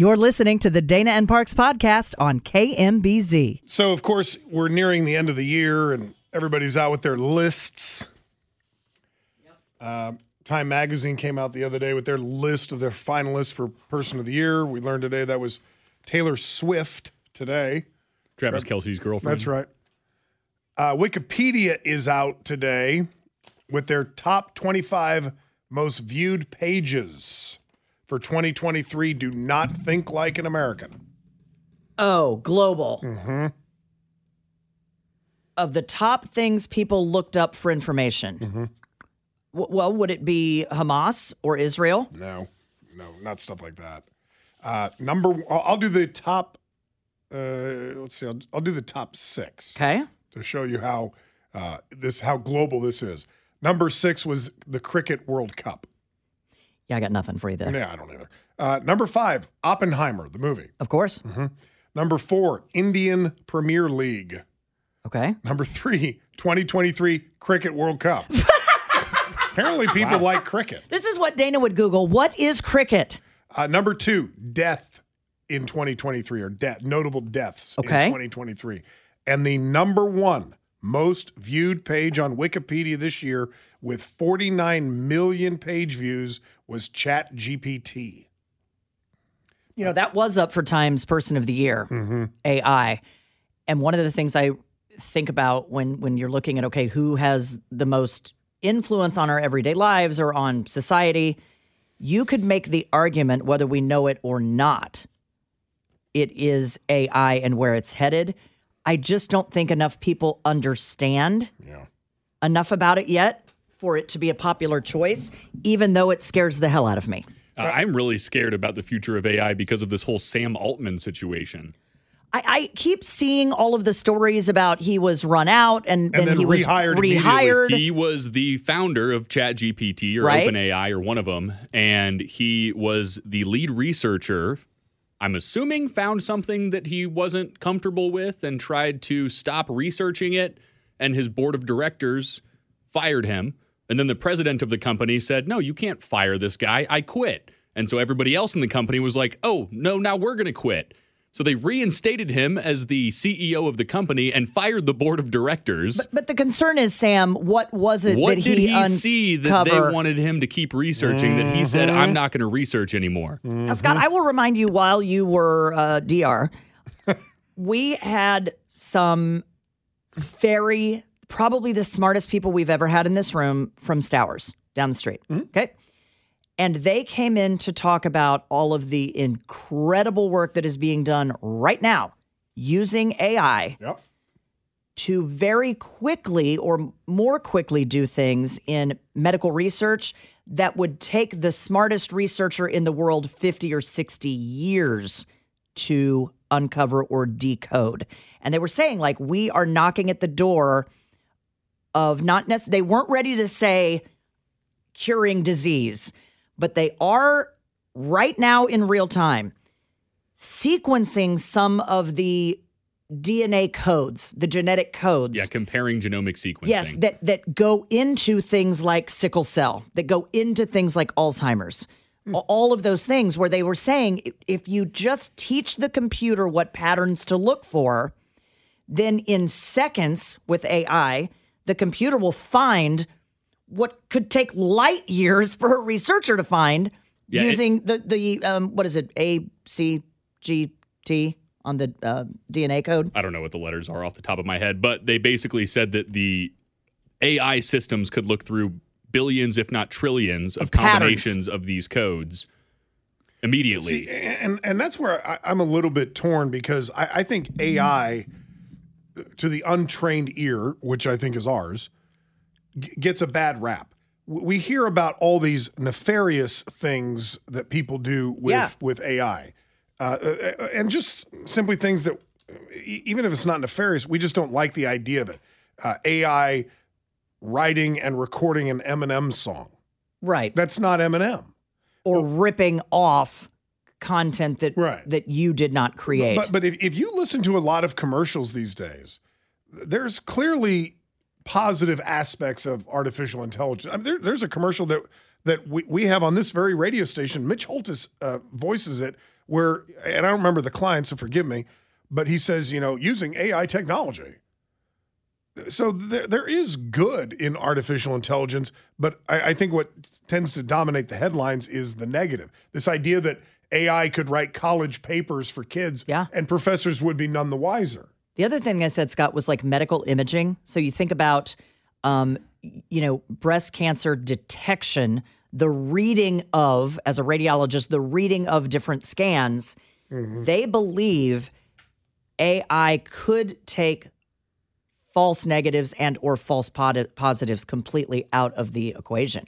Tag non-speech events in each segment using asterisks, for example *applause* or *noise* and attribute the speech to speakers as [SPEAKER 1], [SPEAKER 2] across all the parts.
[SPEAKER 1] You're listening to the Dana and Parks podcast on KMBZ.
[SPEAKER 2] So, of course, we're nearing the end of the year and everybody's out with their lists. Uh, Time Magazine came out the other day with their list of their finalists for Person of the Year. We learned today that was Taylor Swift today.
[SPEAKER 3] Travis Kelce's girlfriend.
[SPEAKER 2] That's right. Uh, Wikipedia is out today with their top 25 most viewed pages for 2023. Do not think like an American.
[SPEAKER 1] Oh, global.
[SPEAKER 2] Mm-hmm.
[SPEAKER 1] Of the top things people looked up for information.
[SPEAKER 2] Mm-hmm.
[SPEAKER 1] W- well, would it be Hamas or Israel?
[SPEAKER 2] No, no, not stuff like that. Uh, number, I'll, do the top. Uh, let's see. I'll, I'll do the top six.
[SPEAKER 1] Okay.
[SPEAKER 2] To show you how uh, this how global this is. Number six was the Cricket World Cup.
[SPEAKER 1] Yeah, I got nothing for you there.
[SPEAKER 2] Yeah, I don't either. Uh, number five, Oppenheimer, the movie.
[SPEAKER 1] Of course.
[SPEAKER 2] Mm-hmm. Number four, Indian Premier League.
[SPEAKER 1] Okay.
[SPEAKER 2] Number three, 2023 Cricket World Cup. *laughs* Apparently, people wow. like cricket.
[SPEAKER 1] This is what Dana would Google. What is cricket?
[SPEAKER 2] Uh, number two, death in 2023 or death, notable deaths
[SPEAKER 1] okay.
[SPEAKER 2] in 2023. And the number one most viewed page on Wikipedia this year with 49 million page views was Chat GPT.
[SPEAKER 1] You know, that was up for Times Person of the Year,
[SPEAKER 2] mm-hmm.
[SPEAKER 1] AI. And one of the things I think about when when you're looking at okay, who has the most influence on our everyday lives or on society, you could make the argument whether we know it or not. It is AI and where it's headed. I just don't think enough people understand
[SPEAKER 2] yeah.
[SPEAKER 1] enough about it yet for it to be a popular choice, even though it scares the hell out of me.
[SPEAKER 3] Uh, I'm really scared about the future of AI because of this whole Sam Altman situation.
[SPEAKER 1] I, I, keep seeing all of the stories about he was run out and,
[SPEAKER 2] and then,
[SPEAKER 1] he was
[SPEAKER 2] rehired.
[SPEAKER 1] rehired.
[SPEAKER 3] He was the founder of ChatGPT or
[SPEAKER 1] right?
[SPEAKER 3] OpenAI or one of them, and he was the lead researcher. I'm assuming found something that he wasn't comfortable with and tried to stop researching it, and his board of directors fired him. And then the president of the company said, "No, you can't fire this guy. I quit." And so everybody else in the company was like, "Oh, no, now we're going to quit." So they reinstated him as the CEO of the company and fired the board of directors.
[SPEAKER 1] But, but the concern is, Sam, what was it
[SPEAKER 3] what
[SPEAKER 1] that
[SPEAKER 3] did
[SPEAKER 1] he,
[SPEAKER 3] he see that they wanted him to keep researching that he said, I'm not going to research anymore?
[SPEAKER 2] Mm-hmm.
[SPEAKER 1] Now, Scott, I will remind you while you were uh, DR, *laughs* we had some very, probably the smartest people we've ever had in this room from Stowers down the street.
[SPEAKER 2] Mm-hmm.
[SPEAKER 1] Okay. And they came in to talk about all of the incredible work that is being done right now using AI
[SPEAKER 2] Yep.
[SPEAKER 1] to very quickly or more quickly do things in medical research that would take the smartest researcher in the world 50 or 60 years to uncover or decode. And they were saying, like, we are knocking at the door of not necessarily, they weren't ready to say curing disease, but they are right now in real time sequencing some of the DNA codes, the genetic codes.
[SPEAKER 3] Yeah, comparing genomic sequencing.
[SPEAKER 1] Yes, that that go into things like sickle cell, that go into things like Alzheimer's. Hmm. All of those things where they were saying if you just teach the computer what patterns to look for, then in seconds with AI, the computer will find what could take light years for a researcher to find
[SPEAKER 3] Yeah, it-
[SPEAKER 1] using the the um, what is it A C G T on the uh, DNA code?
[SPEAKER 3] I don't know what the letters are off the top of my head, but they basically said that the AI systems could look through billions, if not trillions, of,
[SPEAKER 1] Of patterns.
[SPEAKER 3] combinations of these codes immediately.
[SPEAKER 2] See, and and that's where I, I'm a little bit torn because I, I think AI, to the untrained ear, which I think is ours, g- gets a bad rap. We hear about all these nefarious things that people do with
[SPEAKER 1] Yeah.
[SPEAKER 2] with AI, uh, uh, and just simply things that, even if it's not nefarious, we just don't like the idea of it. Uh, AI writing and recording an Eminem song.
[SPEAKER 1] Right.
[SPEAKER 2] That's not Eminem.
[SPEAKER 1] or ripping off content that
[SPEAKER 2] Right.
[SPEAKER 1] that you did not create.
[SPEAKER 2] But but if, if you listen to a lot of commercials these days, there's clearly positive aspects of artificial intelligence. I mean, there, there's a commercial that that we, we have on this very radio station. Mitch Holthus uh, voices it, where and I don't remember the client, so forgive me, but he says, you know, using AI technology. So there, there is good in artificial intelligence, but I, I think what tends to dominate the headlines is the negative. This idea that AI could write college papers for kids,
[SPEAKER 1] Yeah.
[SPEAKER 2] and professors would be none the wiser.
[SPEAKER 1] The other thing I said, Scott, was like medical imaging. So you think about, um, you know, breast cancer detection, the reading of, as a radiologist, the reading of different scans. They believe AI could take false negatives and or false pod- positives completely out of the equation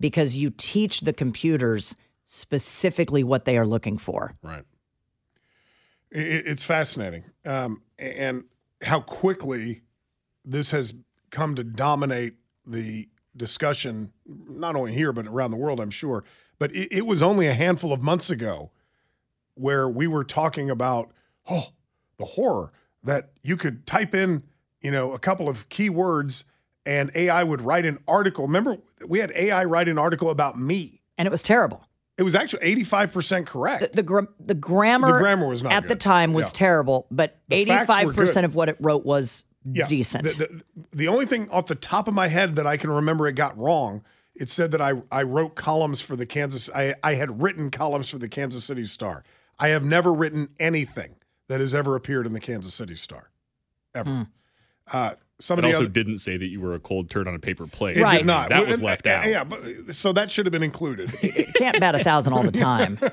[SPEAKER 1] because you teach the computers specifically what they are looking for.
[SPEAKER 2] Right. It, it's fascinating, um, and how quickly this has come to dominate the discussion, not only here but around the world. I'm sure. But it, it was only a handful of months ago where we were talking about oh the horror that you could type in you know a couple of keywords and AI would write an article. Remember, we had AI write an article about me.
[SPEAKER 1] And it was terrible.
[SPEAKER 2] It was actually 85% correct.
[SPEAKER 1] the gr- the grammar
[SPEAKER 2] The grammar was not
[SPEAKER 1] at the time was
[SPEAKER 2] Yeah.
[SPEAKER 1] terrible, but
[SPEAKER 2] The
[SPEAKER 1] eighty
[SPEAKER 2] facts were
[SPEAKER 1] five
[SPEAKER 2] good.
[SPEAKER 1] percent of what it wrote was
[SPEAKER 2] Yeah.
[SPEAKER 1] decent.
[SPEAKER 2] The, the, the only thing off the top of my head that I can remember it got wrong, it said that I, I wrote columns for the Kansas, I, I had written columns for the Kansas City Star. I have never written anything that has ever appeared in the Kansas City Star, ever.
[SPEAKER 1] Hmm.
[SPEAKER 2] Uh,
[SPEAKER 3] It
[SPEAKER 2] somebody
[SPEAKER 3] also
[SPEAKER 2] other-
[SPEAKER 3] didn't say that you were a cold turd on a paper plate.
[SPEAKER 2] it
[SPEAKER 1] Right.
[SPEAKER 2] did not.
[SPEAKER 3] That was
[SPEAKER 2] And-
[SPEAKER 3] left
[SPEAKER 2] and-
[SPEAKER 3] out.
[SPEAKER 2] Yeah, but, so that should have been included.
[SPEAKER 1] it can't bat a thousand all the time. *laughs*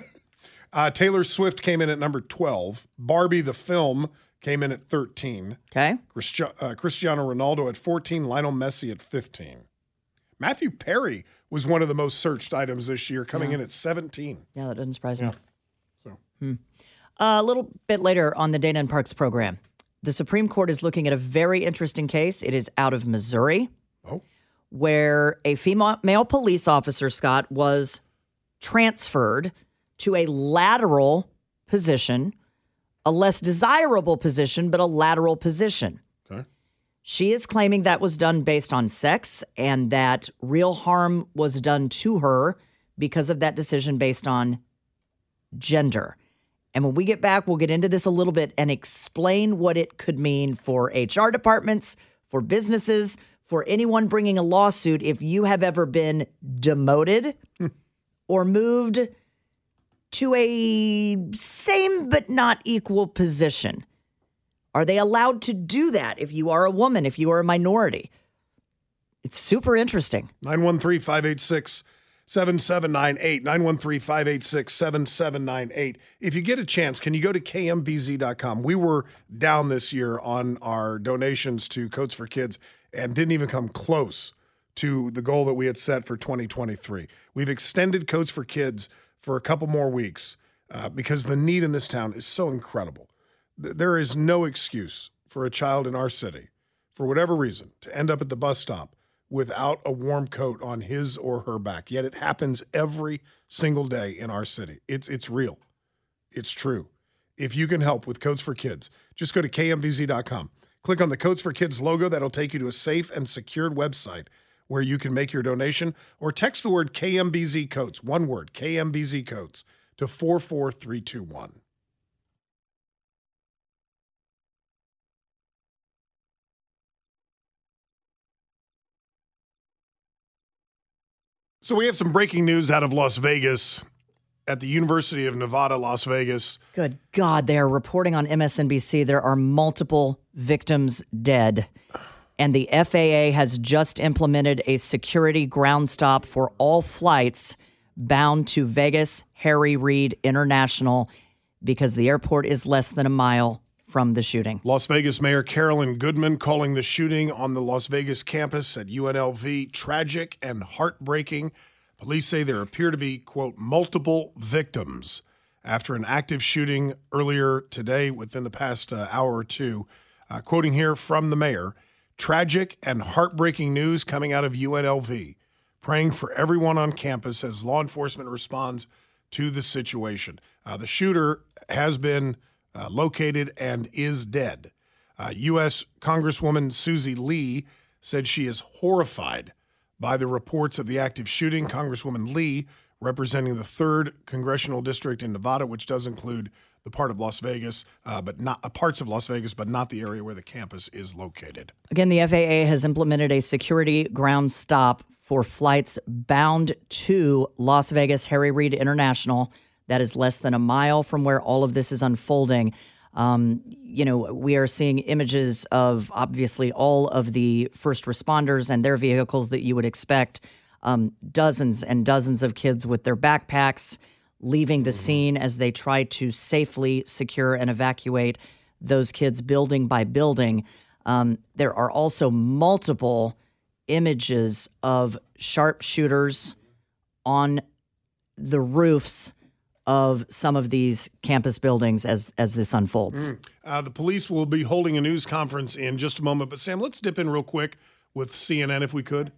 [SPEAKER 2] Uh, Taylor Swift came in at number 12. Barbie, the film, came in at 13.
[SPEAKER 1] Okay,
[SPEAKER 2] Christi- uh, Cristiano Ronaldo at 14, Lionel Messi at 15. Matthew Perry was one of the most searched items this year, coming in at 17.
[SPEAKER 1] yeah, that doesn't surprise me.
[SPEAKER 2] So-
[SPEAKER 1] Hmm. Uh, a little bit later on the Dana and Parks program, the Supreme Court is looking at a very interesting case. It is out of Missouri.
[SPEAKER 2] Oh.
[SPEAKER 1] where a female male police officer, Scott, was transferred to a lateral position, a less desirable position, but a lateral position.
[SPEAKER 2] Okay.
[SPEAKER 1] She is claiming that was done based on sex and that real harm was done to her because of that decision based on gender. And when we get back, we'll get into this a little bit and explain what it could mean for HR departments, for businesses, for anyone bringing a lawsuit if you have ever been demoted hmm. or moved to a same but not equal position. Are they allowed to do that if you are a woman, if you are a minority? It's super interesting.
[SPEAKER 2] 913 586 7798. 913 586 7798. If you get a chance, can you go to kmbz.com? We were down this year on our donations to Coats for Kids and didn't even come close to the goal that we had set for 2023. We've extended Coats for Kids for a couple more weeks uh, because the need in this town is so incredible. Th- There is no excuse for a child in our city, for whatever reason, to end up at the bus stop without a warm coat on his or her back. Yet it happens every single day in our city. It's it's real. It's true. If you can help with Coats for Kids, just go to kmbz.com. Click on the Coats for Kids logo. That'll take you to a safe and secured website where you can make your donation or text the word KMBZ Coats, one word, KMBZ Coats, to 44321. So we have some breaking news out of Las Vegas at the University of Nevada, Las Vegas.
[SPEAKER 1] Good God, they are reporting on MSNBC there are multiple victims dead. And the FAA has just implemented a security ground stop for all flights bound to Vegas Harry Reid International because the airport is less than a mile from the shooting.
[SPEAKER 2] Las Vegas Mayor Carolyn Goodman calling the shooting on the Las Vegas campus at UNLV tragic and heartbreaking. Police say there appear to be, quote, multiple victims after an active shooting earlier today within the past uh, hour or two. Uh, quoting here from the mayor tragic and heartbreaking news coming out of UNLV. Praying for everyone on campus as law enforcement responds to the situation. Uh, the shooter has been uh, located and is dead. Uh, U.S. Congresswoman Susie Lee said she is horrified by the reports of the active shooting. Congresswoman Lee, representing the third congressional district in Nevada, which does include the part of Las Vegas, uh, but not uh, parts of Las Vegas, but not the area where the campus is located.
[SPEAKER 1] Again, the FAA has implemented a security ground stop for flights bound to Las Vegas Harry Reid International. That is less than a mile from where all of this is unfolding. Um, you know, we are seeing images of obviously all of the first responders and their vehicles that you would expect. Um, dozens and dozens of kids with their backpacks leaving the scene as they try to safely secure and evacuate those kids building by building. Um, there are also multiple images of sharpshooters on the roofs of some of these campus buildings as as this unfolds.
[SPEAKER 2] Uh, the police will be holding a news conference in just a moment. But Sam, let's dip in real quick with CNN if we could.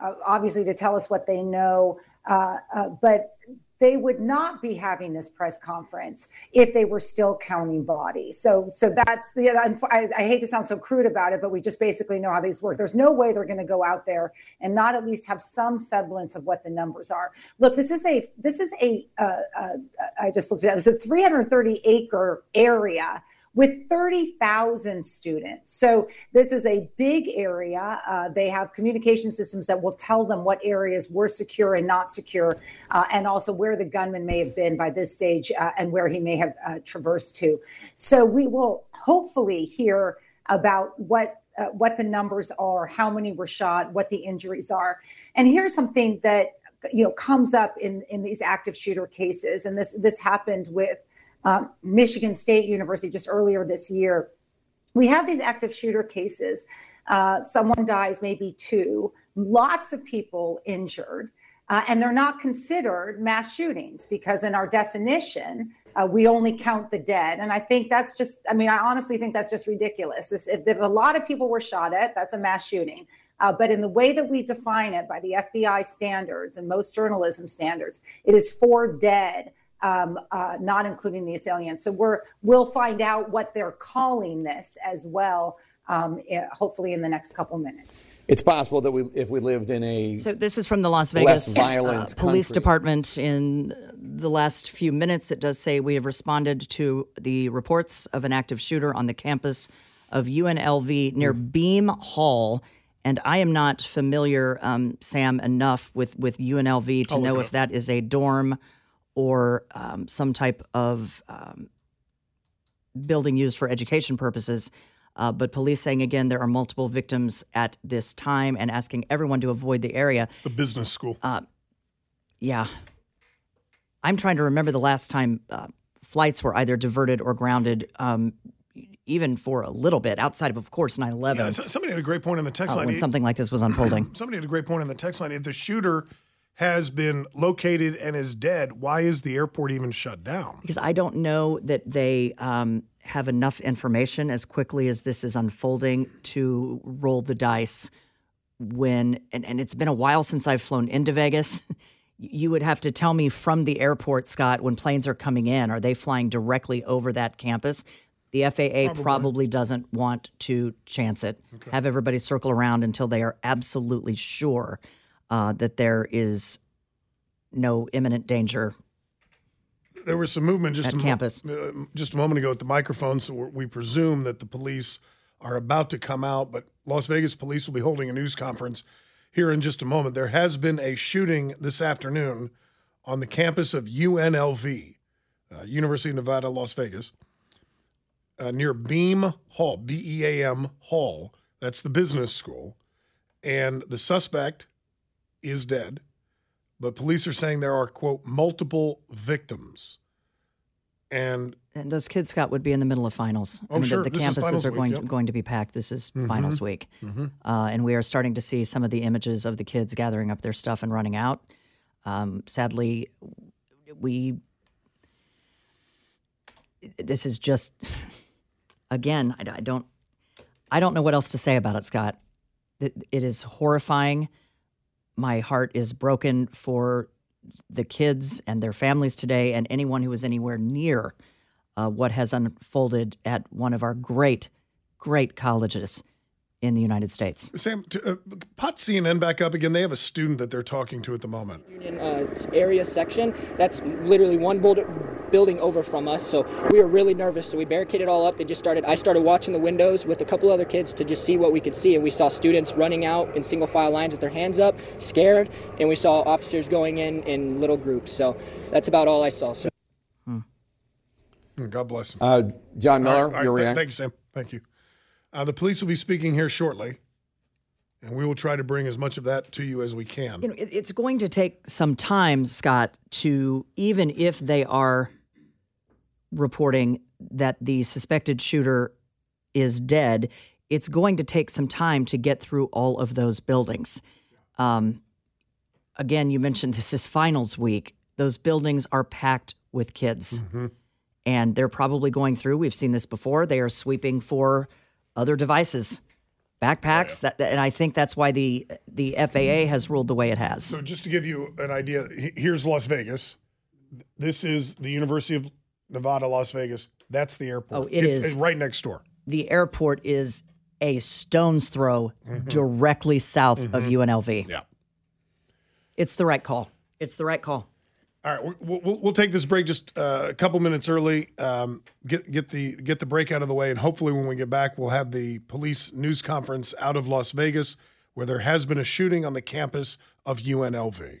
[SPEAKER 4] uh, obviously to tell us what they know. Uh, uh, but they would not be having this press conference if they were still counting bodies. So, so that's the. I, I hate to sound so crude about it, but we just basically know how these work. There's no way they're going to go out there and not at least have some semblance of what the numbers are. Look, this is a. This is a. Uh, uh, I just looked at it. It's a 330 acre area with 30,000 students. So this is a big area. Uh, they have communication systems that will tell them what areas were secure and not secure, uh, and also where the gunman may have been by this stage uh, and where he may have uh, traversed to. So we will hopefully hear about what. Uh, what the numbers are, how many were shot, what the injuries are, and here's something that you know comes up in in these active shooter cases, and this this happened with um, Michigan State University just earlier this year. We have these active shooter cases. Uh, someone dies, maybe two, lots of people injured. Uh, and they're not considered mass shootings because, in our definition, uh, we only count the dead. And I think that's just, I mean, I honestly think that's just ridiculous. If, if a lot of people were shot at, that's a mass shooting. Uh, but in the way that we define it by the FBI standards and most journalism standards, it is four dead um, uh, not including the assailant. So we're we'll find out what they're calling this as well. Um, eh, hopefully in the next couple minutes.
[SPEAKER 5] It's possible that we, if we lived in a
[SPEAKER 1] so this is from the Las Vegas
[SPEAKER 5] violent
[SPEAKER 1] uh, police department. In the last few minutes, it does say we have responded to the reports of an active shooter on the campus of UNLV near Beam Hall. And I am not familiar, um, Sam, enough with with UNLV to
[SPEAKER 2] I'll
[SPEAKER 1] know
[SPEAKER 2] it
[SPEAKER 1] if that is a dorm or um, some type of um, building used for education purposes. Uh, but police saying again there are multiple victims at this time and asking everyone to avoid the area.
[SPEAKER 2] The business school.
[SPEAKER 1] Yeah. I'm trying to remember the last time uh, flights were either diverted or grounded, um, even for a little bit, outside of, of course, 9
[SPEAKER 2] Yeah,
[SPEAKER 1] 11,
[SPEAKER 2] s- somebody had a great point in the text
[SPEAKER 1] uh,
[SPEAKER 2] line.
[SPEAKER 1] when something like this was unfolding. *clears throat*
[SPEAKER 2] Somebody had a great point in the text line. If the shooter has been located and is dead, why is the airport even shut down?
[SPEAKER 1] because I don't know that they um, have enough information as quickly as this is unfolding to roll the dice when and, and it's been a while since I've flown into Vegas. *laughs* You would have to tell me from the airport, Scott, when planes are coming in, are they flying directly over that campus? The FAA probably, doesn't want to chance it. Have everybody circle around until they are absolutely sure uh, that there is no imminent danger
[SPEAKER 2] There was some movement just
[SPEAKER 1] At
[SPEAKER 2] a mo-
[SPEAKER 1] campus.
[SPEAKER 2] uh, just a moment ago at the microphone, so we presume that the police are about to come out. But Las Vegas police will be holding a news conference here in just a moment. There has been a shooting this afternoon on the campus of UNLV, uh, University of Nevada, Las Vegas, uh, near Beam Hall, B E A M Hall. That's the business school. And the suspect is dead, but police are saying there are, quote, multiple victims. And
[SPEAKER 1] And those kids, Scott, would be in the middle of finals.
[SPEAKER 2] Oh,
[SPEAKER 1] the-
[SPEAKER 2] sure.
[SPEAKER 1] The,
[SPEAKER 2] is
[SPEAKER 1] campuses are
[SPEAKER 2] week,
[SPEAKER 1] going
[SPEAKER 2] yep.
[SPEAKER 1] going to be packed. This is
[SPEAKER 2] Mhm.
[SPEAKER 1] finals week,
[SPEAKER 2] Mhm.
[SPEAKER 1] uh, and we are starting to see some of the images of the kids gathering up their stuff and running out. Um, sadly, we. This is just, again, I, I don't, I don't know what else to say about it, Scott. It, it is horrifying. My heart is broken for the kids and their families today, and anyone who is anywhere near uh, what has unfolded at one of our great, great colleges in the United States.
[SPEAKER 2] Sam, to, uh, pot CNN back up again. They have a student that they're talking to at the moment.
[SPEAKER 6] Union uh, area section. That's literally one boulder, building over from us. So we were really nervous. So we barricaded all up and just started. I started watching the windows with a couple other kids to just see what we could see. And we saw students running out in single file lines with their hands up, scared. And we saw officers going in in little groups. So that's about all I saw. So.
[SPEAKER 2] God bless him.
[SPEAKER 5] Uh, John Miller,
[SPEAKER 2] All right, all right,
[SPEAKER 5] your
[SPEAKER 2] th- Thank you, Sam. Thank you. Uh, the police will be speaking here shortly, and we will try to bring as much of that to you as we can.
[SPEAKER 1] You know, it, it's going to take some time, Scott, to even if they are reporting that the suspected shooter is dead, it's going to take some time to get through all of those buildings. Um, again, you mentioned this is finals week. Those buildings are packed with kids. And they're probably going through, we've seen this before, they are sweeping for other devices, backpacks. That, and I think that's why the, the FAA has ruled the way it has.
[SPEAKER 2] So, just to give you an idea, here's Las Vegas. This is the University of Nevada, Las Vegas. That's the airport.
[SPEAKER 1] Oh, it
[SPEAKER 2] it's,
[SPEAKER 1] is.
[SPEAKER 2] it's right next door.
[SPEAKER 1] the airport is a stone's throw
[SPEAKER 2] Mm-hmm.
[SPEAKER 1] directly south of UNLV.
[SPEAKER 2] Yeah.
[SPEAKER 1] It's the right call. It's the right call.
[SPEAKER 2] All right, we- we'll, we'll, we'll take this break just uh, a couple minutes early. Um, get get the get the break out of the way, and hopefully, when we get back, we'll have the police news conference out of Las Vegas, where there has been a shooting on the campus of UNLV.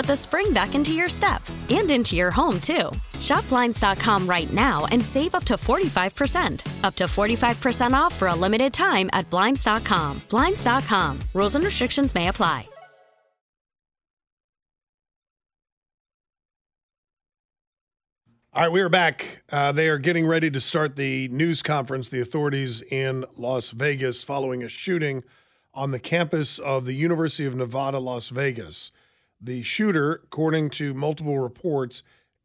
[SPEAKER 7] put the spring back into your step and into your home, too. Shop Blinds.com right now and save up to 45%. Up to 45% off for a limited time at Blinds.com. Blinds.com. Rules and restrictions may apply.
[SPEAKER 2] All right, we are back. Uh, they are getting ready to start the news conference, the authorities in Las Vegas, following a shooting on the campus of the University of Nevada, Las Vegas. The shooter, according to multiple reports,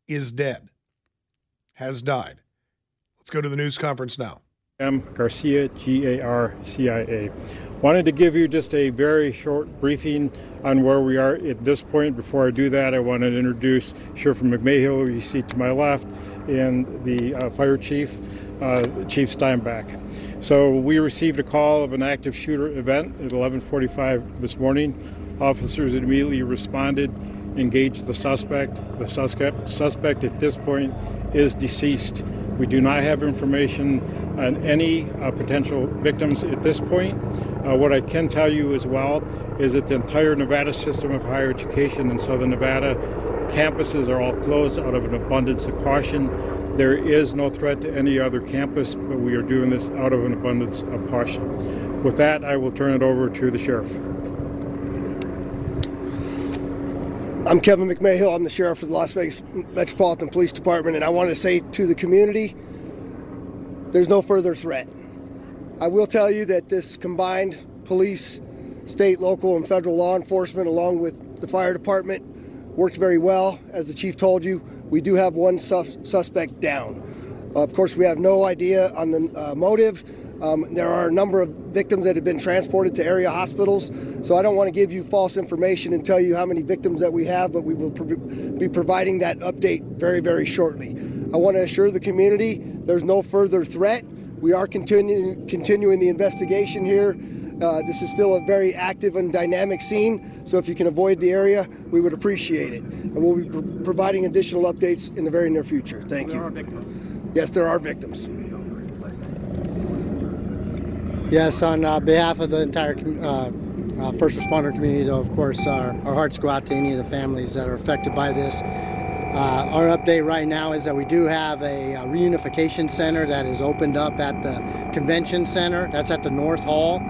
[SPEAKER 2] is dead, has died. Let's go to the news conference now.
[SPEAKER 8] M. Garcia, G A R C I A. Wanted to give you just a very short briefing on where we are at this point. Before I do that, I want to introduce Sheriff McMahill, who you see to my left, and the uh, fire chief, uh, Chief Steinberg. So we received a call of an active shooter event at 11:45 this morning. Officers immediately responded, engaged the suspect. The suspect, suspect at this point is deceased. We do not have information on any uh, potential victims at this point. Uh, what I can tell you as well is that the entire Nevada system of higher education in Southern Nevada campuses are all closed out of an abundance of caution. There is no threat to any other campus, but we are doing this out of an abundance of caution. With that, I will turn it over to the sheriff.
[SPEAKER 9] I'm Kevin McMahill. I'm the sheriff of the Las Vegas Metropolitan Police Department, and I want to say to the community there's no further threat. I will tell you that this combined police, state, local, and federal law enforcement, along with the fire department, worked very well. As the chief told you, we do have one sus- suspect down. Uh, of course, we have no idea on the uh, motive. Um, there are a number of victims that have been transported to area hospitals, so I don't want to give you false information and tell you how many victims that we have, but we will pro- be providing that update very, very shortly. I want to assure the community there's no further threat. We are continuing continuing the investigation here. Uh, this is still a very active and dynamic scene, so if you can avoid the area, we would appreciate it. And we'll be pr- providing additional updates in the very near future. Thank you. Yes, there are victims.
[SPEAKER 10] Yes, on uh, behalf of the entire uh, uh, first responder community, though, of course, our, our hearts go out to any of the families that are affected by this. Uh, our update right now is that we do have a, a reunification center that is opened up at the convention center. That's at the North Hall.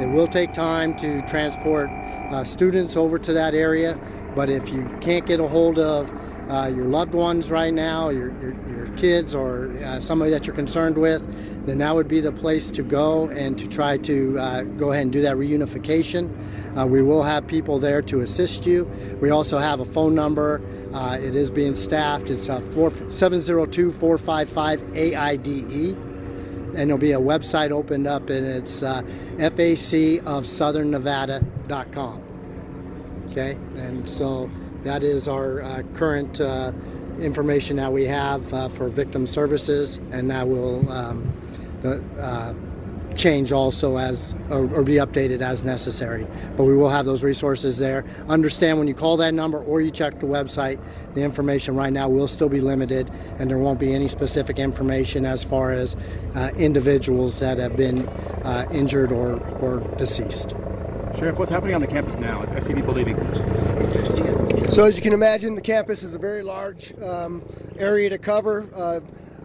[SPEAKER 10] It will take time to transport uh, students over to that area, but if you can't get a hold of uh, your loved ones right now, your, your, your kids, or somebody that you're concerned with, then that would be the place to go and to try to uh, go ahead and do that reunification. Uh, we will have people there to assist you. We also have a phone number. Uh, it is being staffed. It's uh, 702 455 AIDE. And there'll be a website opened up, and it's uh, facofsouthernnevada.com. Okay, and so that is our uh, current uh, information that we have uh, for victim services, and that will um, the, uh, change also as or, or, be updated as necessary. But we will have those resources there. Understand when you call that number or you check the website, the information right now will still be limited, and there won't be any specific information as far as uh, individuals that have been uh, injured or, or deceased.
[SPEAKER 11] Sheriff, what's happening on the campus now? I see people leaving.
[SPEAKER 9] So, as you can imagine, the campus is a very large um, area to cover. Uh,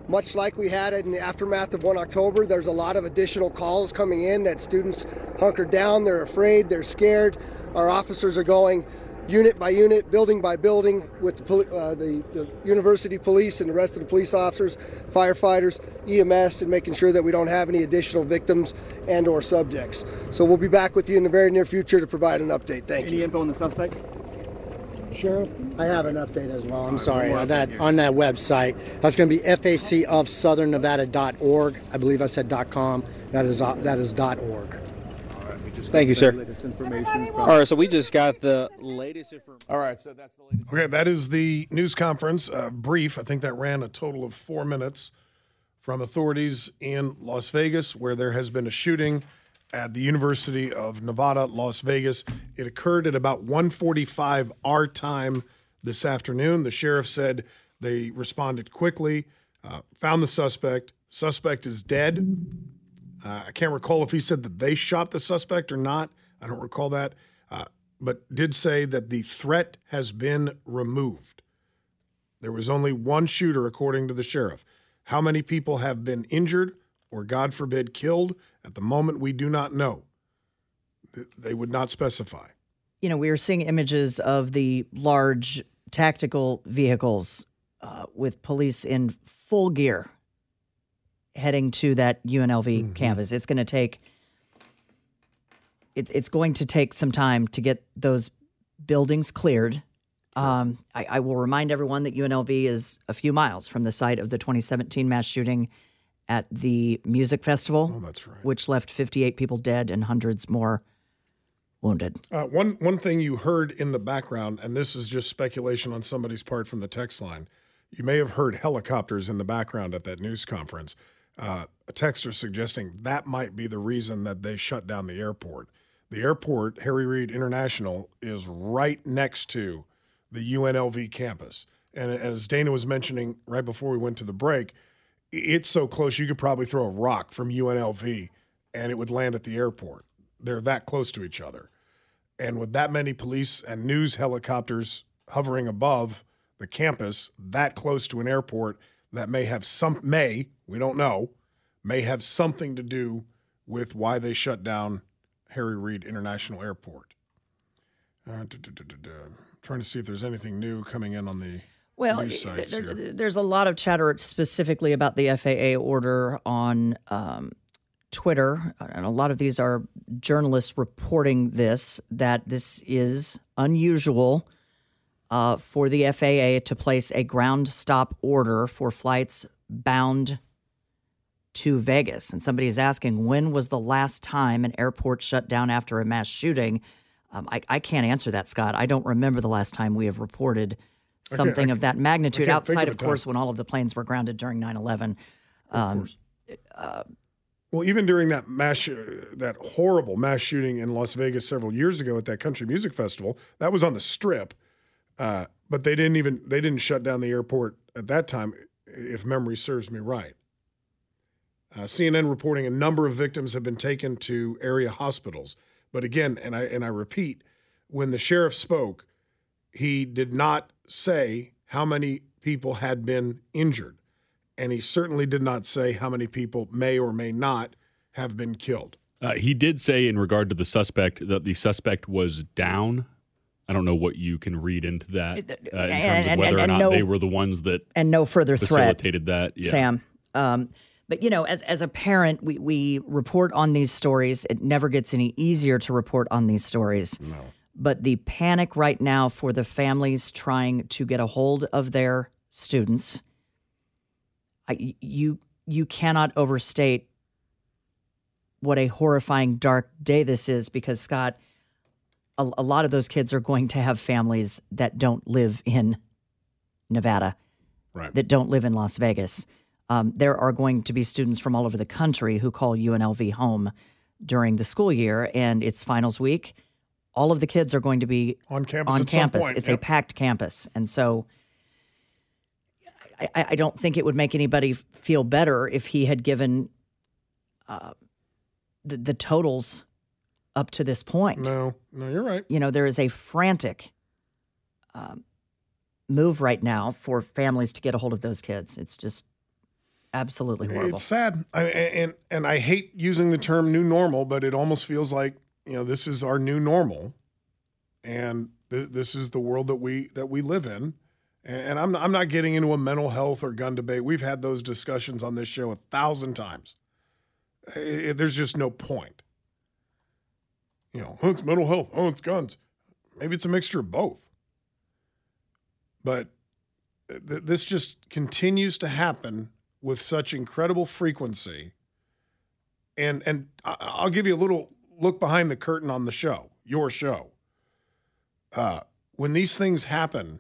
[SPEAKER 9] much like we had in the aftermath of 1 October, there's a lot of additional calls coming in that students hunkered down, they're afraid, they're scared. Our officers are going unit by unit, building by building, with the, uh, the, the, university police and the rest of the police officers, firefighters, EMS, and making sure that we don't have any additional victims and or subjects. So we'll be back with you in the very near future to provide an update. Thank
[SPEAKER 11] any
[SPEAKER 9] you.
[SPEAKER 11] Any info on the suspect?
[SPEAKER 10] Sheriff, I have an update as well. I'm sorry on that on that website. That's going to be facofsouthernnevada.org. I believe I said .com. That is uh, that is .org.
[SPEAKER 12] Thank you, sir. All right, so we just got the latest information.
[SPEAKER 5] All right, so that's the latest.
[SPEAKER 2] Okay, that is the news conference. Uh, brief. I think that ran a total of four minutes from authorities in Las Vegas, where there has been a shooting at the University of Nevada, Las Vegas. It occurred at about 1:45 our time this afternoon. The sheriff said they responded quickly, uh, found the suspect. Suspect is dead. Uh, I can't recall if he said that they shot the suspect or not. I don't recall that, uh, but did say that the threat has been removed. There was only one shooter, according to the sheriff. How many people have been injured or, God forbid, killed? At the moment, we do not know. They would not specify.
[SPEAKER 1] You know, we are seeing images of the large tactical vehicles uh, with police in full gear heading to that UNLV mm-hmm. campus. It's going to take it, it's going to take some time to get those buildings cleared. Um, I, I will remind everyone that UNLV is a few miles from the site of the 2017 mass shooting at the music festival.
[SPEAKER 2] Oh, that's right.
[SPEAKER 1] Which left 58 people dead and hundreds more wounded.
[SPEAKER 2] Uh, one one thing you heard in the background, and this is just speculation on somebody's part from the text line. You may have heard helicopters in the background at that news conference. Uh, a texter suggesting that might be the reason that they shut down the airport. The airport, Harry Reid International, is right next to the UNLV campus. And as Dana was mentioning right before we went to the break, it's so close you could probably throw a rock from UNLV and it would land at the airport. They're that close to each other. And with that many police and news helicopters hovering above the campus, that close to an airport, that may have some, may, we don't know, may have something to do with why they shut down Harry Reid International Airport. Uh. Trying to see if there's anything new coming in on the
[SPEAKER 1] Well, there-
[SPEAKER 2] here.
[SPEAKER 1] there's a lot of chatter specifically about the FAA order on um, Twitter, and a lot of these are journalists reporting this that this is unusual uh, for the FAA to place a ground stop order for flights bound to Vegas. And somebody is asking, when was the last time an airport shut down after a mass shooting? Um, I, I can't answer that, Scott. I don't remember the last time we have reported something of that magnitude outside,
[SPEAKER 2] of
[SPEAKER 1] of course, when all of the planes were grounded during 9 11. Um,
[SPEAKER 2] Well, even during that mass, sh- that horrible mass shooting in Las Vegas several years ago at that country music festival, that was on the Strip, uh, but they didn't even they didn't shut down the airport at that time, if memory serves me right. Uh, CNN reporting a number of victims have been taken to area hospitals, but again, and I and I repeat, when the sheriff spoke, he did not say how many people had been injured and he certainly did not say how many people may or may not have been killed.
[SPEAKER 3] Uh, he did say in regard to the suspect that the suspect was down. I don't know what you can read into that uh, in terms
[SPEAKER 1] and-
[SPEAKER 3] of
[SPEAKER 1] and-
[SPEAKER 3] whether or not
[SPEAKER 1] no-
[SPEAKER 3] they were the ones that
[SPEAKER 1] and no further threat.
[SPEAKER 3] facilitated that. Yeah.
[SPEAKER 1] Sam. Um, but you know, as as a parent, we we report on these stories. It never gets any easier to report on these stories.
[SPEAKER 2] No.
[SPEAKER 1] But the panic right now for the families trying to get a hold of their students, I, you you cannot overstate what a horrifying dark day this is because Scott, a, a lot of those kids are going to have families that don't live in Nevada
[SPEAKER 2] right.
[SPEAKER 1] that don't live in Las Vegas. Um, there are going to be students from all over the country who call UNLV home during the school year, and it's finals week. All of the kids are going to be
[SPEAKER 2] On campus
[SPEAKER 1] On campus,
[SPEAKER 2] point,
[SPEAKER 1] it's
[SPEAKER 2] yep.
[SPEAKER 1] a packed campus, and so I, I don't think it would make anybody feel better if he had given uh, the, the totals up to this point.
[SPEAKER 2] No, no, you're right.
[SPEAKER 1] You know, there is a frantic um, move right now for families to get a hold of those kids. It's just absolutely horrible.
[SPEAKER 2] It's sad, I, and and I hate using the term "new normal," but it almost feels like you know this is our new normal, and th- this is the world that we that we live in. And, and I'm I'm not getting into a mental health or gun debate. We've had those discussions on this show a thousand times. I- I- there's just no point. You know, oh, it's mental health. Oh, it's guns. Maybe it's a mixture of both. But uh, th- this just continues to happen with such incredible frequency. And and I- I'll give you a little look behind the curtain on the show, your show. Uh, when these things happen,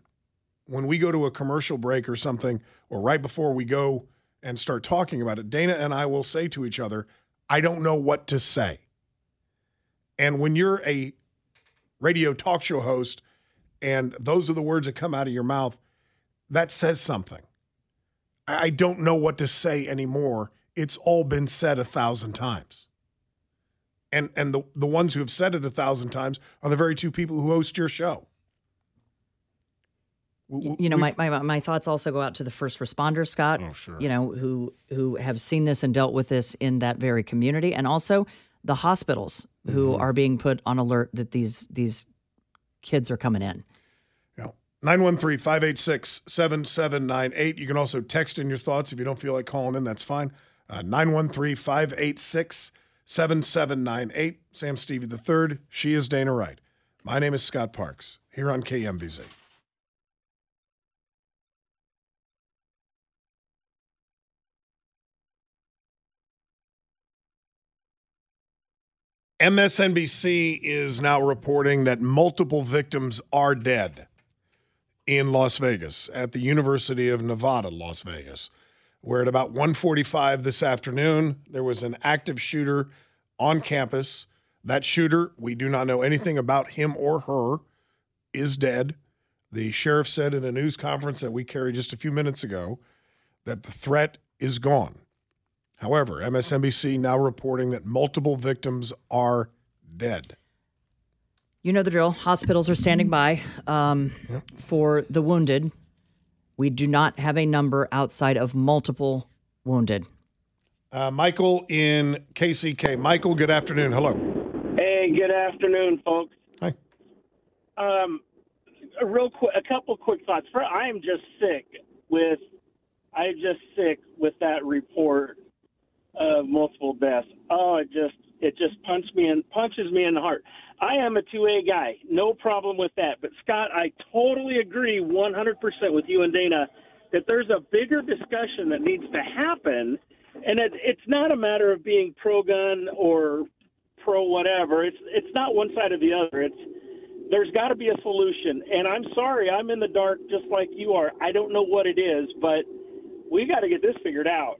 [SPEAKER 2] when we go to a commercial break or something, or right before we go and start talking about it, Dana and I will say to each other, "I don't know what to say." And when you're a radio talk show host, and those are the words that come out of your mouth, that says something. I I don't know what to say anymore. It's all been said a thousand times. And and the, the ones who have said it a thousand times are the very two people who host your show.
[SPEAKER 1] You know, my, my my thoughts also go out to the first responders, Scott.
[SPEAKER 2] Oh, sure.
[SPEAKER 1] You know, who who have seen this and dealt with this in that very community, and also the hospitals who
[SPEAKER 2] Mm-hmm.
[SPEAKER 1] are being put on alert that these these kids are coming in.
[SPEAKER 2] 913 586 7798. You can also text in your thoughts if you don't feel like calling in, that's fine. Uh, 913 586 7798. Sam Stevie the third. She is Dana Wright. My name is Scott Parks here on KMBZ. MSNBC is now reporting that multiple victims are dead in Las Vegas at the University of Nevada, Las Vegas where at about 1:45 this afternoon there was an active shooter on campus. That shooter, we do not know anything about him or her, is dead. The sheriff said in a news conference that we carried just a few minutes ago that the threat is gone. However, MSNBC now reporting that multiple victims are dead.
[SPEAKER 1] You know the drill. Hospitals are standing by um, for the wounded. We do not have a number outside of multiple wounded.
[SPEAKER 2] Uh, Michael in KCK. Michael, good afternoon. Hello.
[SPEAKER 13] Hey, good afternoon, folks.
[SPEAKER 2] Hi.
[SPEAKER 13] Um, a real quick, a couple quick thoughts. For I am just sick with, I'm just sick with that report of multiple deaths. Oh, it just, it just punched me and punches me in the heart. I am a 2A guy, no problem with that. But Scott, I totally agree 100% with you and Dana that there's a bigger discussion that needs to happen, and it, it's not a matter of being pro-gun or pro whatever. It's it's not one side or the other. It's there's got to be a solution. And I'm sorry, I'm in the dark just like you are. I don't know what it is, but we got to get this figured out.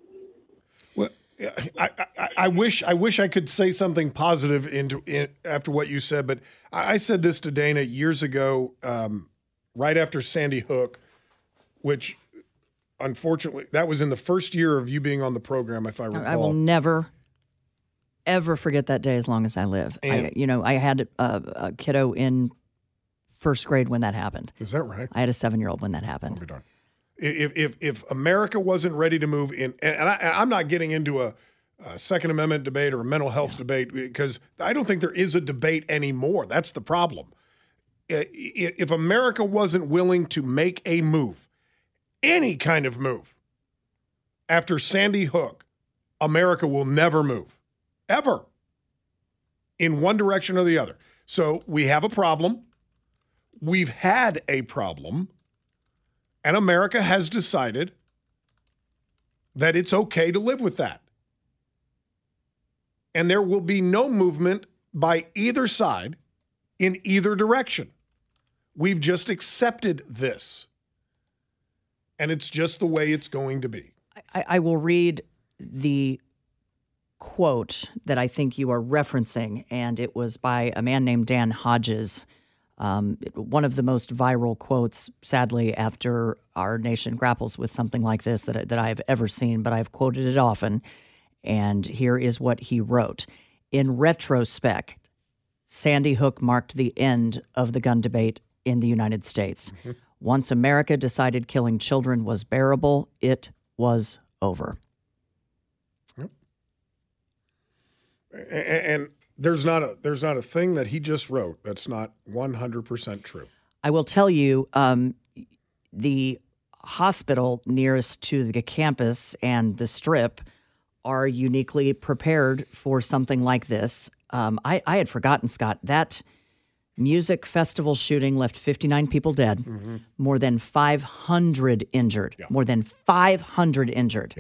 [SPEAKER 2] I, I, I wish I wish I could say something positive into in, after what you said, but I, I said this to Dana years ago, um, right after Sandy Hook, which unfortunately that was in the first year of you being on the program, if I recall.
[SPEAKER 1] I will never, ever forget that day as long as I live. I, you know, I had a, a kiddo in first grade when that happened.
[SPEAKER 2] Is that right?
[SPEAKER 1] I had a seven year old when that happened.
[SPEAKER 2] If if if America wasn't ready to move in, and, I, I'm not getting into a, a Second Amendment debate or a mental health debate because I don't think there is a debate anymore. That's the problem. If America wasn't willing to make a move, any kind of move, after Sandy Hook, America will never move, ever, in one direction or the other. So we have a problem. We've had a problem. And America has decided that it's okay to live with that. And there will be no movement by either side in either direction. We've just accepted this. And it's just the way it's going to be.
[SPEAKER 1] I, I will read the quote that I think you are referencing, and it was by a man named Dan Hodges. Um, one of the most viral quotes, sadly, after our nation grapples with something like this that, that I have ever seen, but I've quoted it often. And here is what he wrote In retrospect, Sandy Hook marked the end of the gun debate in the United States. *laughs* Once America decided killing children was bearable, it was over.
[SPEAKER 2] A- a- And there's not a there's not a thing that he just wrote that's not 100% true.
[SPEAKER 1] I will tell you, um, the hospital nearest to the campus and the strip are uniquely prepared for something like this. Um, I, I had forgotten, Scott, that music festival shooting left 59 people dead, more than 500 injured, more than 500 injured.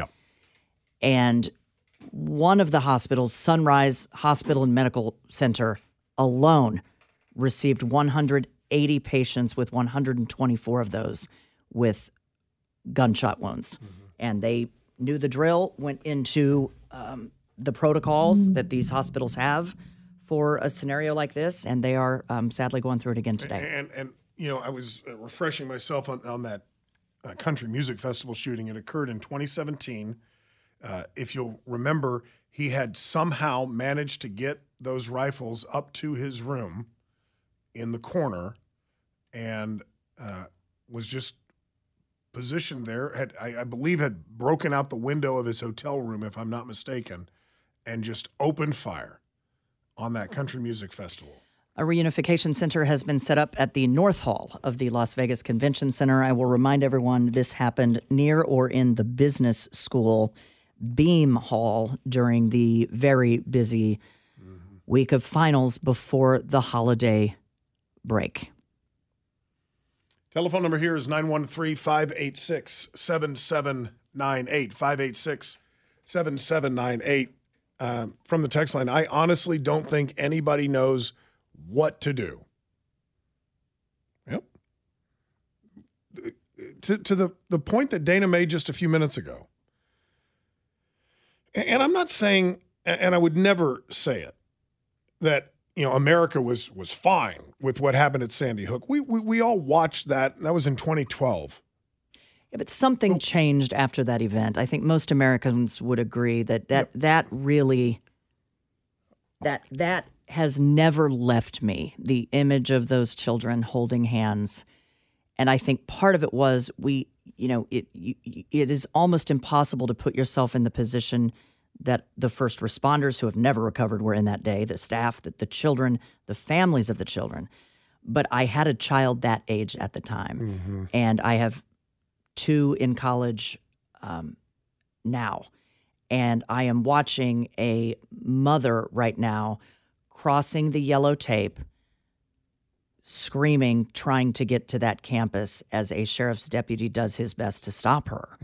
[SPEAKER 1] And one of the hospitals, Sunrise Hospital and Medical Center alone, received 180 patients, with 124 of those with gunshot wounds. And they knew the drill, went into um, the protocols that these hospitals have for a scenario like this, and they are um, sadly going through it again today.
[SPEAKER 2] And and you know, I was uh, refreshing myself on, on that uh, country music festival shooting. It occurred in 2017. Uh, if you'll remember, he had somehow managed to get those rifles up to his room in the corner, and uh, was just positioned there. Had I, I believe had broken out the window of his hotel room, if I'm not mistaken, and just opened fire on that country music festival.
[SPEAKER 1] A reunification center has been set up at the North Hall of the Las Vegas Convention Center. I will remind everyone this happened near or in the business school Beam Hall during the very busy week of finals before the holiday break.
[SPEAKER 2] Telephone number here is 913 586 7798. 586 7798. uh, from the text line. I honestly don't think anybody knows what to do. Yep. To, to the, the point that Dana made just a few minutes ago. And I'm not saying, and I would never say it, that you know America was was fine with what happened at Sandy Hook. We we, we all watched that. That was in 2012.
[SPEAKER 1] Yeah, but something
[SPEAKER 2] Oh.
[SPEAKER 1] changed after that event. I think most Americans would agree that that that really that that has never left me. The image of those children holding hands, and I think part of it was we, you know, it you, it is almost impossible to put yourself in the position that the first responders who have never recovered were in that day, the staff, the, the children, the families of the children. But I had a child that age at the time, and I have two in college um, now. And I am watching a mother right now crossing the yellow tape, screaming, trying to get to that campus as a sheriff's deputy does his best to stop her.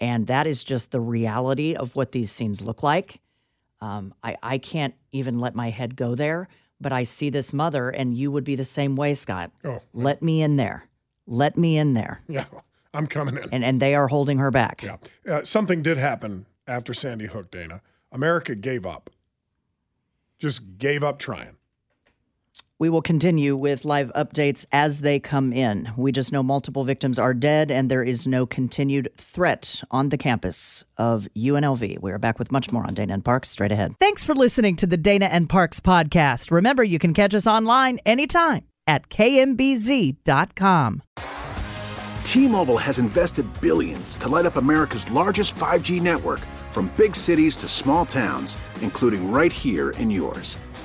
[SPEAKER 1] And that is just the reality of what these scenes look like. Um, I, I can't even let my head go there, but I see this mother, and you would be the same way, Scott.
[SPEAKER 2] Oh.
[SPEAKER 1] Let me in there. Let me in there. *laughs*
[SPEAKER 2] Yeah, I'm coming in.
[SPEAKER 1] And, and they are holding her back.
[SPEAKER 2] Yeah. Uh, something did happen after Sandy Hook, Dana. America gave up. Just gave up trying.
[SPEAKER 1] We will continue with live updates as they come in. We just know multiple victims are dead and there is no continued threat on the campus of UNLV. We are back with much more on Dana and Parks straight ahead.
[SPEAKER 14] Thanks for listening to the Dana and Parks podcast. Remember, you can catch us online anytime at kmbz.com.
[SPEAKER 15] T-Mobile has invested billions to light up America's largest 5G network from big cities to small towns, including right here in yours.